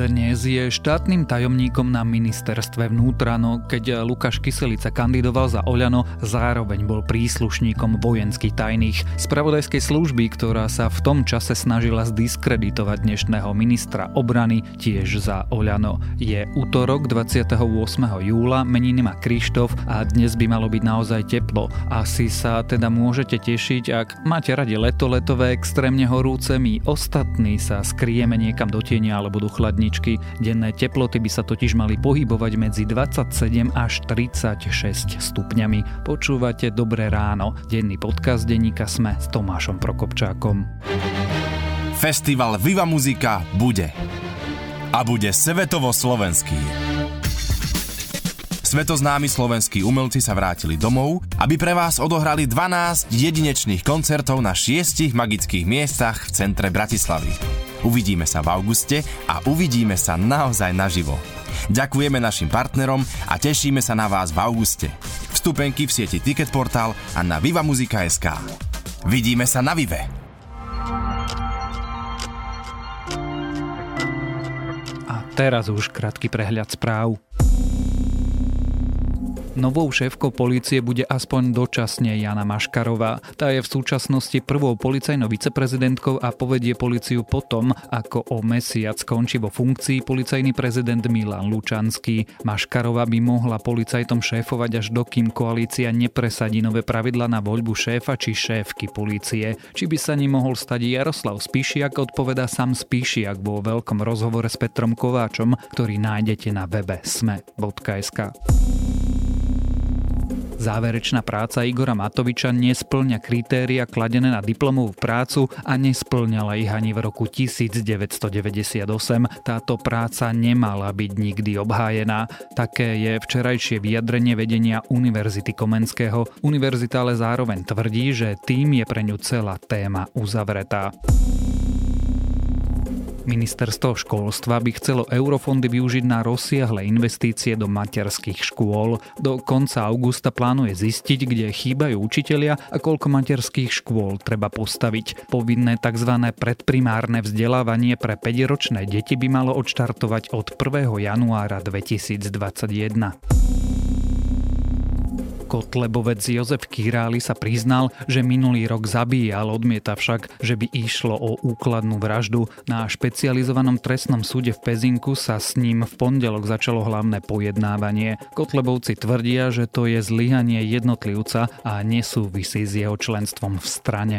Dnes je štátnym tajomníkom na ministerstve vnútra, no keď Lukáš Kyselica kandidoval za Oľano, zároveň bol príslušníkom vojenských tajných spravodajskej služby, ktorá sa v tom čase snažila zdiskreditovať dnešného ministra obrany tiež za Oľano. Je útorok 28. júla, meniny má Krištof a dnes by malo byť naozaj teplo. Asi sa teda môžete tešiť, ak máte radi leto, letové extrémne horúce, my ostatní sa skrieme niekam do tienia alebo do chladničky. Denné teploty by sa totiž mali pohybovať medzi 27 až 36 stupňami. Počúvate Dobré ráno. Denný podcast denníka Sme s Tomášom Prokopčákom. Festival Viva Muzika bude. A bude svetovo slovenský. Svetoznámi slovenskí umelci sa vrátili domov, aby pre vás odohrali 12 jedinečných koncertov na šiestich magických miestach v centre Bratislavy. Uvidíme sa v auguste a uvidíme sa naozaj naživo. Ďakujeme našim partnerom a tešíme sa na vás v auguste. Vstupenky v sieti Ticketportal a na vivamuzika.sk. Vidíme sa na Vive! A teraz už krátky prehľad správ. Novou šéfkou polície bude aspoň dočasne Jana Maškarová. Tá je v súčasnosti prvou policajnou viceprezidentkou a povedie policiu potom, ako o mesiac skončí vo funkcii policajný prezident Milan Lučanský. Maškarová by mohla policajtom šéfovať až dokým koalícia nepresadí nové pravidla na voľbu šéfa či šéfky polície. Či by sa ním mohol stať Jaroslav Spíšiak, odpoveda sám Spíšiak vo veľkom rozhovore s Petrom Kováčom, ktorý nájdete na webe sme.sk. Záverečná práca Igora Matoviča nesplňa kritéria kladené na diplomovú prácu a nesplňala ich ani v roku 1998. Táto práca nemala byť nikdy obhájená. Také je včerajšie vyjadrenie vedenia Univerzity Komenského. Univerzita ale zároveň tvrdí, že tým je pre ňu celá téma uzavretá. Ministerstvo školstva by chcelo eurofondy využiť na rozsiahle investície do materských škôl. Do konca augusta plánuje zistiť, kde chýbajú učitelia a koľko materských škôl treba postaviť. Povinné tzv. predprimárne vzdelávanie pre 5-ročné deti by malo odštartovať od 1. januára 2021. Kotlebovec Jozef Királi sa priznal, že minulý rok zabíjal, odmieta však, že by išlo o úkladnú vraždu. Na špecializovanom trestnom súde v Pezinku sa s ním v pondelok začalo hlavné pojednávanie. Kotlebovci tvrdia, že to je zlyhanie jednotlivca a nesúvisí s jeho členstvom v strane.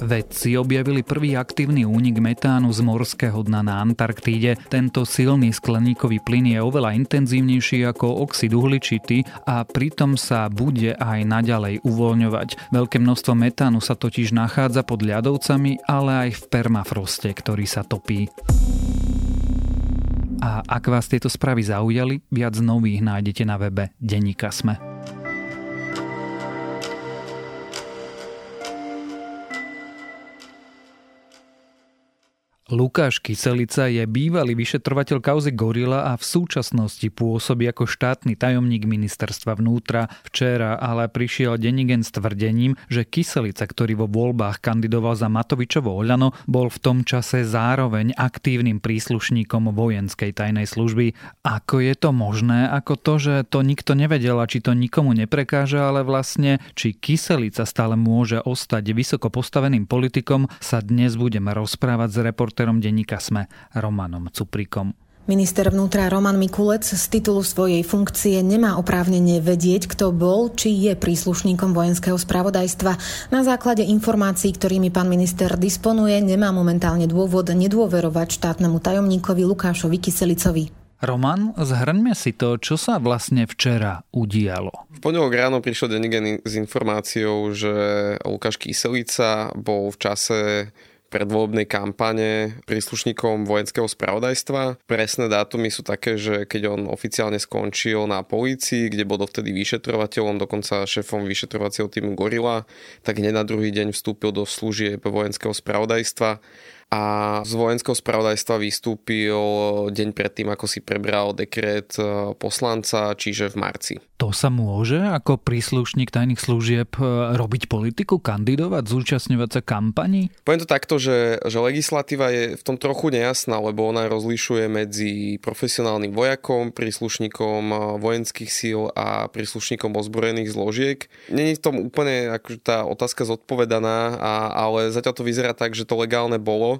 Vedci objavili prvý aktívny únik metánu z morského dna na Antarktíde. Tento silný skleníkový plyn je oveľa intenzívnejší ako oxid uhličitý a pritom sa bude aj naďalej uvoľňovať. Veľké množstvo metánu sa totiž nachádza pod ľadovcami, ale aj v permafroste, ktorý sa topí. A ak vás tieto správy zaujali, viac nových nájdete na webe Denika Sme. Lukáš Kyselica je bývalý vyšetrovateľ kauzy Gorila a v súčasnosti pôsobí ako štátny tajomník ministerstva vnútra. Včera ale prišiel Denigen s tvrdením, že Kyselica, ktorý vo voľbách kandidoval za Matovičovo Oľano, bol v tom čase zároveň aktívnym príslušníkom vojenskej tajnej služby. Ako je to možné? Ako to, že to nikto nevedel a či to nikomu neprekáža, ale vlastne či Kyselica stále môže ostať vysoko postaveným politikom, sa dnes budeme rozprávať s reportérom reportérom denníka Sme Romanom Cuprikom. Minister vnútra Roman Mikulec z titulu svojej funkcie nemá oprávnenie vedieť, kto bol, či je príslušníkom vojenského spravodajstva. Na základe informácií, ktorými pán minister disponuje, nemá momentálne dôvod nedôverovať štátnemu tajomníkovi Lukášovi Kyselicovi. Roman, zhrňme si to, čo sa vlastne včera udialo. V pondelok ráno prišiel Denigen s informáciou, že Lukáš Kyselica bol v čase predvolebnej kampane príslušníkom vojenského spravodajstva. Presné dátumy sú také, že keď on oficiálne skončil na polícii, kde bol dovtedy vyšetrovateľom, dokonca šéfom vyšetrovacieho týmu Gorila, tak hneď na druhý deň vstúpil do služieb vojenského spravodajstva a z vojenského spravodajstva vystúpil deň predtým, ako si prebral dekret e, poslanca, čiže v marci. To sa môže ako príslušník tajných služieb e, robiť politiku, kandidovať, zúčastňovať sa kampaní? Poviem to takto, že, že legislatíva je v tom trochu nejasná, lebo ona rozlišuje medzi profesionálnym vojakom, príslušníkom vojenských síl a príslušníkom ozbrojených zložiek. Není v tom úplne akože tá otázka zodpovedaná, a, ale zatiaľ to vyzerá tak, že to legálne bolo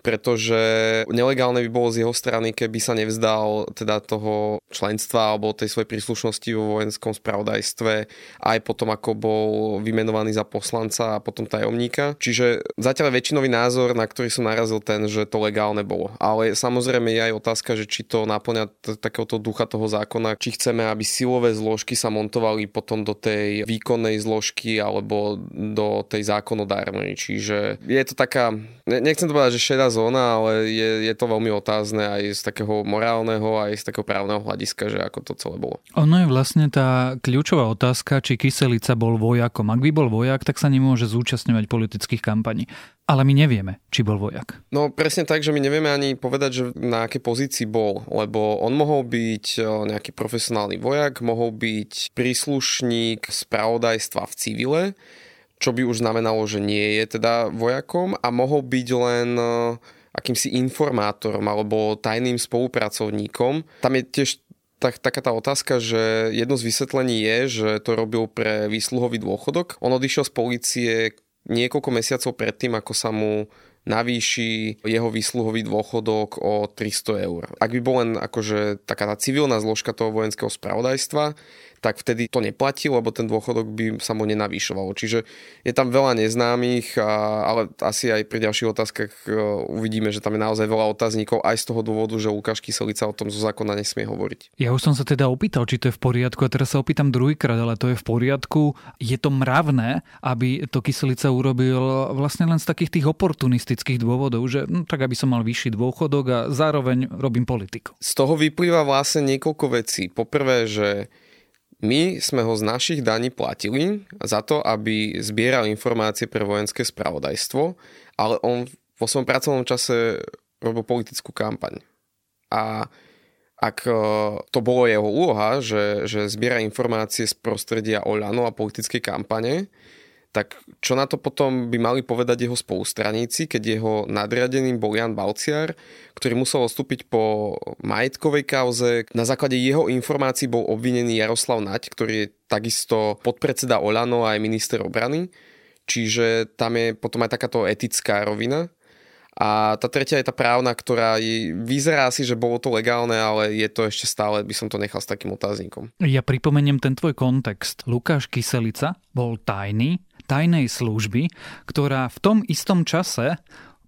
pretože nelegálne by bolo z jeho strany, keby sa nevzdal teda toho členstva alebo tej svojej príslušnosti vo vojenskom spravodajstve aj potom, ako bol vymenovaný za poslanca a potom tajomníka. Čiže zatiaľ väčšinový názor, na ktorý som narazil ten, že to legálne bolo. Ale samozrejme je aj otázka, že či to naplňa t- takéhoto ducha toho zákona, či chceme, aby silové zložky sa montovali potom do tej výkonnej zložky alebo do tej zákonodárnej. Čiže je to taká, nechcem to povedať, že šedá zóna, ale je, je to veľmi otázne aj z takého morálneho, aj z takého právneho hľadiska, že ako to celé bolo. Ono je vlastne tá kľúčová otázka, či Kyselica bol vojakom. Ak by bol vojak, tak sa nemôže zúčastňovať politických kampaní. Ale my nevieme, či bol vojak. No presne tak, že my nevieme ani povedať, že na akej pozícii bol, lebo on mohol byť e, nejaký profesionálny vojak, mohol byť príslušník spravodajstva v civile, čo by už znamenalo, že nie je teda vojakom a mohol byť len e, akýmsi informátorom alebo tajným spolupracovníkom. Tam je tiež tak, taká tá otázka, že jedno z vysvetlení je, že to robil pre výsluhový dôchodok. On odišiel z policie niekoľko mesiacov predtým, ako sa mu navýši jeho výsluhový dôchodok o 300 eur. Ak by bol len akože taká tá civilná zložka toho vojenského spravodajstva, tak vtedy to neplatí, lebo ten dôchodok by sa mu nenavýšoval. Čiže je tam veľa neznámych, a, ale asi aj pri ďalších otázkach e, uvidíme, že tam je naozaj veľa otáznikov aj z toho dôvodu, že Lukáš Kyselica o tom zo zákona nesmie hovoriť. Ja už som sa teda opýtal, či to je v poriadku a teraz sa opýtam druhýkrát, ale to je v poriadku. Je to mravné, aby to Kyselica urobil vlastne len z takých tých oportunistických dôvodov, že no, tak aby som mal vyšší dôchodok a zároveň robím politiku. Z toho vyplýva vlastne niekoľko vecí. Poprvé, že my sme ho z našich daní platili za to, aby zbieral informácie pre vojenské spravodajstvo, ale on vo svojom pracovnom čase robil politickú kampaň. A ak e, to bolo jeho úloha, že, že zbiera informácie z prostredia Oľano a politickej kampane, tak čo na to potom by mali povedať jeho spolustraníci, keď jeho nadriadeným bol Jan Balciar, ktorý musel odstúpiť po majetkovej kauze. Na základe jeho informácií bol obvinený Jaroslav Naď, ktorý je takisto podpredseda Olano a aj minister obrany. Čiže tam je potom aj takáto etická rovina. A tá tretia je tá právna, ktorá vyzerá si, že bolo to legálne, ale je to ešte stále, by som to nechal s takým otáznikom. Ja pripomeniem ten tvoj kontext. Lukáš Kyselica bol tajný, tajnej služby, ktorá v tom istom čase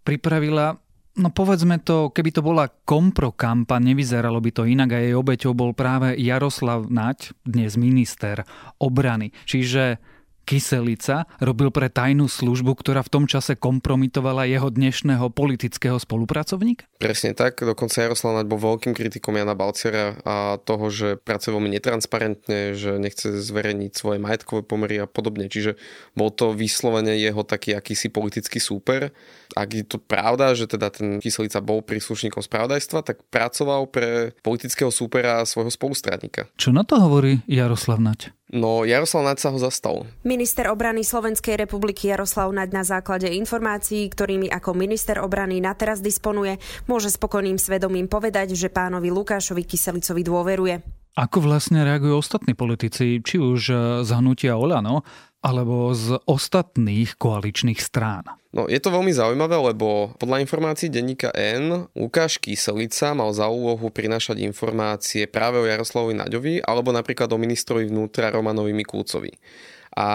pripravila No povedzme to, keby to bola kompro kampa, nevyzeralo by to inak a jej obeťou bol práve Jaroslav Naď, dnes minister obrany. Čiže Kyselica robil pre tajnú službu, ktorá v tom čase kompromitovala jeho dnešného politického spolupracovníka? Presne tak, dokonca Jaroslav Naď bol veľkým kritikom Jana Balcera a toho, že pracuje veľmi netransparentne, že nechce zverejniť svoje majetkové pomery a podobne. Čiže bol to vyslovene jeho taký akýsi politický súper. Ak je to pravda, že teda ten Kyselica bol príslušníkom spravodajstva, tak pracoval pre politického súpera svojho spolustradníka. Čo na to hovorí Jaroslav Naď? No, Jaroslav Naď sa ho zastal. Minister obrany Slovenskej republiky Jaroslav Naď na základe informácií, ktorými ako minister obrany na teraz disponuje, môže spokojným svedomím povedať, že pánovi Lukášovi Kyselicovi dôveruje. Ako vlastne reagujú ostatní politici, či už z hnutia Olano, alebo z ostatných koaličných strán? No, je to veľmi zaujímavé, lebo podľa informácií denníka N Lukáš Kyselica mal za úlohu prinášať informácie práve o Jaroslavovi Naďovi alebo napríklad o ministrovi vnútra Romanovi Mikulcovi. A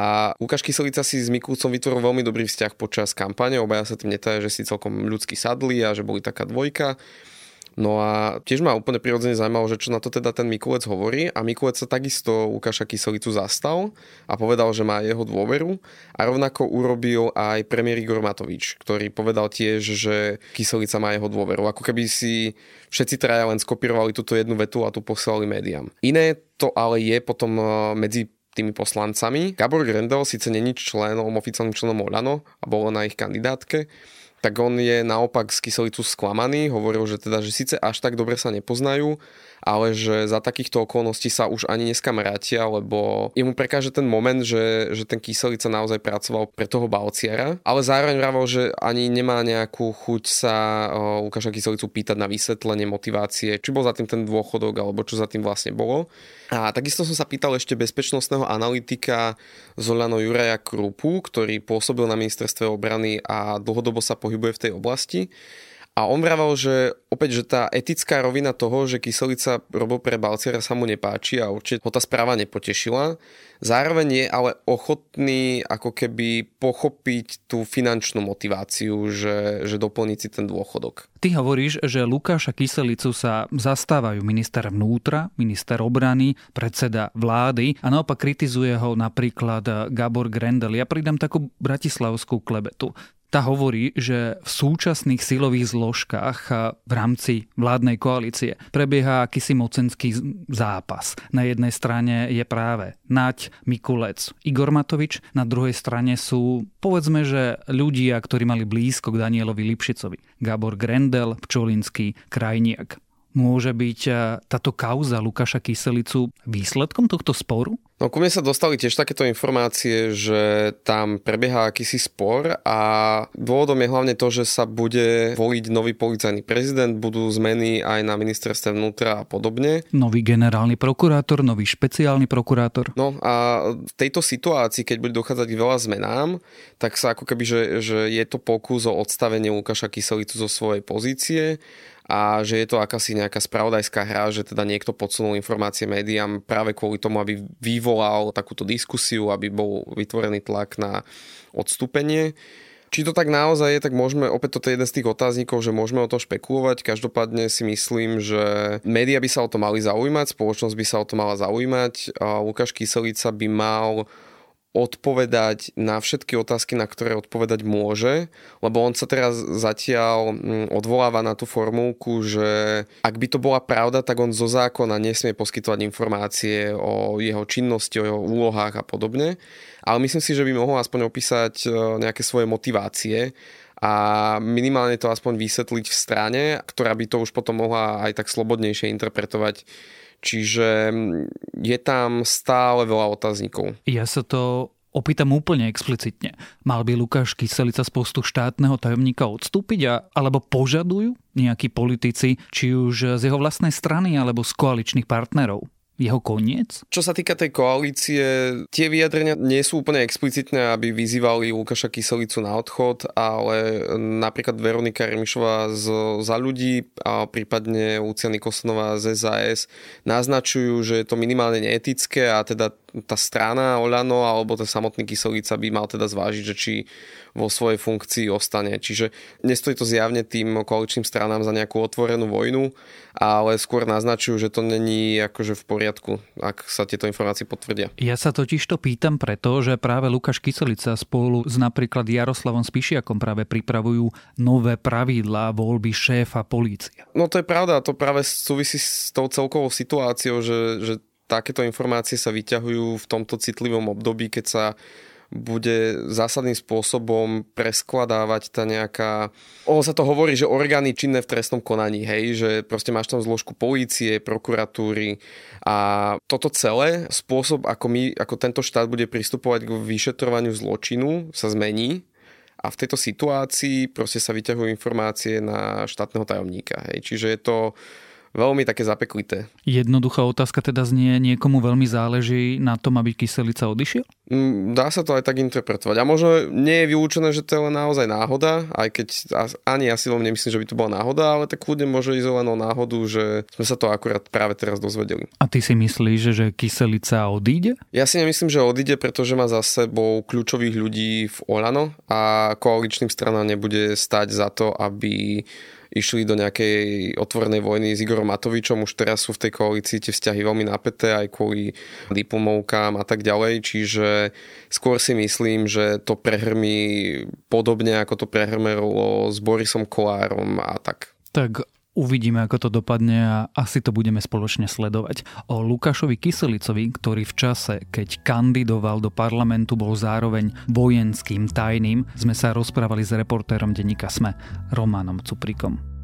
Lukáš Kyselica si s Mikulcom vytvoril veľmi dobrý vzťah počas kampane, obaja sa tým netaja, že si celkom ľudsky sadli a že boli taká dvojka. No a tiež ma úplne prirodzene zaujímalo, že čo na to teda ten Mikulec hovorí a Mikulec sa takisto Lukáša Kyselicu zastal a povedal, že má jeho dôveru a rovnako urobil aj premiér Igor Matovič, ktorý povedal tiež, že Kyselica má jeho dôveru. Ako keby si všetci traja len skopírovali túto jednu vetu a tu poslali médiám. Iné to ale je potom eh, medzi tými poslancami. Gabor Grendel síce není členom, oficiálnym členom Olano a bol na ich kandidátke, tak on je naopak z Kyselicu sklamaný, hovoril, že teda, že síce až tak dobre sa nepoznajú, ale že za takýchto okolností sa už ani neskamarátia, lebo jemu prekáže ten moment, že, že ten Kyselica naozaj pracoval pre toho Balciara, ale zároveň vravel, že ani nemá nejakú chuť sa Lukáša Kyselicu pýtať na vysvetlenie motivácie, či bol za tým ten dôchodok, alebo čo za tým vlastne bolo. A takisto som sa pýtal ešte bezpečnostného analytika Zolano Juraja Krupu, ktorý pôsobil na ministerstve obrany a dlhodobo sa pohybuje v tej oblasti. A on vravel, že opäť, že tá etická rovina toho, že kyselica robil pre Balciara sa mu nepáči a určite ho tá správa nepotešila. Zároveň je ale ochotný ako keby pochopiť tú finančnú motiváciu, že, že doplniť si ten dôchodok. Ty hovoríš, že Lukáša Kyselicu sa zastávajú minister vnútra, minister obrany, predseda vlády a naopak kritizuje ho napríklad Gabor Grendel. Ja pridám takú bratislavskú klebetu tá hovorí, že v súčasných silových zložkách v rámci vládnej koalície prebieha akýsi mocenský zápas. Na jednej strane je práve Naď, Mikulec, Igor Matovič, na druhej strane sú povedzme, že ľudia, ktorí mali blízko k Danielovi Lipšicovi. Gabor Grendel, Pčolinský, Krajniak. Môže byť táto kauza Lukáša Kyselicu výsledkom tohto sporu? No ku mne sa dostali tiež takéto informácie, že tam prebieha akýsi spor a dôvodom je hlavne to, že sa bude voliť nový policajný prezident, budú zmeny aj na ministerstve vnútra a podobne. Nový generálny prokurátor, nový špeciálny prokurátor. No a v tejto situácii, keď bude dochádzať k veľa zmenám, tak sa ako keby, že, že je to pokus o odstavenie Lukáša Kyselicu zo svojej pozície a že je to akási nejaká spravodajská hra, že teda niekto podsunul informácie médiám práve kvôli tomu, aby vyvolal takúto diskusiu, aby bol vytvorený tlak na odstúpenie. Či to tak naozaj je, tak môžeme, opäť toto je jeden z tých otáznikov, že môžeme o to špekulovať. Každopádne si myslím, že média by sa o to mali zaujímať, spoločnosť by sa o to mala zaujímať. Lukáš Kyselica by mal odpovedať na všetky otázky, na ktoré odpovedať môže, lebo on sa teraz zatiaľ mm, odvoláva na tú formulku, že ak by to bola pravda, tak on zo zákona nesmie poskytovať informácie o jeho činnosti, o jeho úlohách a podobne. Ale myslím si, že by mohol aspoň opísať e, nejaké svoje motivácie a minimálne to aspoň vysvetliť v strane, ktorá by to už potom mohla aj tak slobodnejšie interpretovať Čiže mm, je tam stále veľa otáznikov. Ja sa to opýtam úplne explicitne. Mal by Lukáš Kyselica z postu štátneho tajomníka odstúpiť a, alebo požadujú nejakí politici, či už z jeho vlastnej strany alebo z koaličných partnerov? Jeho koniec? Čo sa týka tej koalície, tie vyjadrenia nie sú úplne explicitné, aby vyzývali Lukáša Kyselicu na odchod, ale napríklad Veronika Remišová z Za ľudí a prípadne Luciana Kosonová z SAS naznačujú, že je to minimálne neetické a teda tá strana Oľano alebo ten samotný Kyselica by mal teda zvážiť, že či vo svojej funkcii ostane. Čiže nestojí to zjavne tým koaličným stranám za nejakú otvorenú vojnu, ale skôr naznačujú, že to není akože v poriadku, ak sa tieto informácie potvrdia. Ja sa totiž to pýtam preto, že práve Lukáš Kyselica spolu s napríklad Jaroslavom Spišiakom práve pripravujú nové pravidlá voľby šéfa polícia. No to je pravda, to práve súvisí s tou celkovou situáciou, že, že takéto informácie sa vyťahujú v tomto citlivom období, keď sa bude zásadným spôsobom preskladávať tá nejaká... Ono sa to hovorí, že orgány činné v trestnom konaní, hej, že proste máš tam zložku polície, prokuratúry a toto celé, spôsob, ako, my, ako tento štát bude pristupovať k vyšetrovaniu zločinu, sa zmení a v tejto situácii proste sa vyťahujú informácie na štátneho tajomníka. Hej. Čiže je to veľmi také zapeklité. Jednoduchá otázka teda znie, niekomu veľmi záleží na tom, aby kyselica odišiel? Mm, dá sa to aj tak interpretovať. A možno nie je vylúčené, že to je len naozaj náhoda, aj keď ani ja si len nemyslím, že by to bola náhoda, ale tak kľudne môže ísť len o náhodu, že sme sa to akurát práve teraz dozvedeli. A ty si myslíš, že kyselica odíde? Ja si nemyslím, že odíde, pretože má za sebou kľúčových ľudí v Olano a koaličným stranám nebude stať za to, aby išli do nejakej otvorenej vojny s Igorom Matovičom. Už teraz sú v tej koalícii tie vzťahy veľmi napäté aj kvôli diplomovkám a tak ďalej. Čiže skôr si myslím, že to prehrmí podobne ako to prehrmelo s Borisom Kolárom a tak. Tak Uvidíme, ako to dopadne a asi to budeme spoločne sledovať. O Lukášovi Kyselicovi, ktorý v čase, keď kandidoval do parlamentu, bol zároveň vojenským tajným, sme sa rozprávali s reportérom denníka SME, Romanom Cuprikom.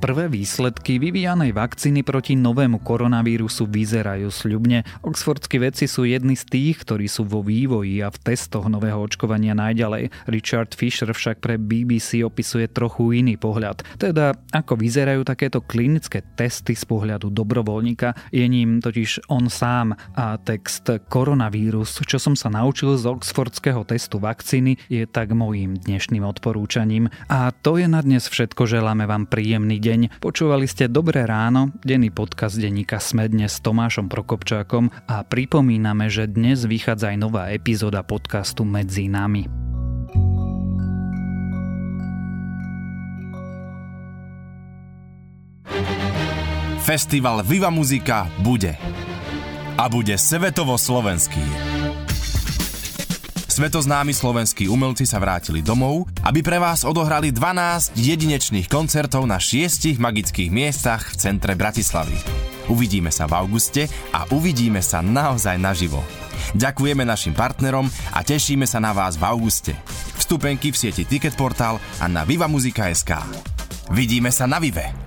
Prvé výsledky vyvíjanej vakcíny proti novému koronavírusu vyzerajú sľubne. Oxfordskí vedci sú jedni z tých, ktorí sú vo vývoji a v testoch nového očkovania najďalej. Richard Fisher však pre BBC opisuje trochu iný pohľad. Teda, ako vyzerajú takéto klinické testy z pohľadu dobrovoľníka, je ním totiž on sám a text Koronavírus, čo som sa naučil z oxfordského testu vakcíny, je tak mojím dnešným odporúčaním. A to je na dnes všetko, želáme vám príjemný deň deň. Počúvali ste Dobré ráno, denný podcast denníka Sme dnes s Tomášom Prokopčákom a pripomíname, že dnes vychádza aj nová epizóda podcastu Medzi nami. Festival Viva Muzika bude. A bude svetovo slovenský. Svetoznámi slovenskí umelci sa vrátili domov, aby pre vás odohrali 12 jedinečných koncertov na šiestich magických miestach v centre Bratislavy. Uvidíme sa v auguste a uvidíme sa naozaj naživo. Ďakujeme našim partnerom a tešíme sa na vás v auguste. Vstupenky v sieti Ticketportal a na vivamuzika.sk. Vidíme sa na Vive!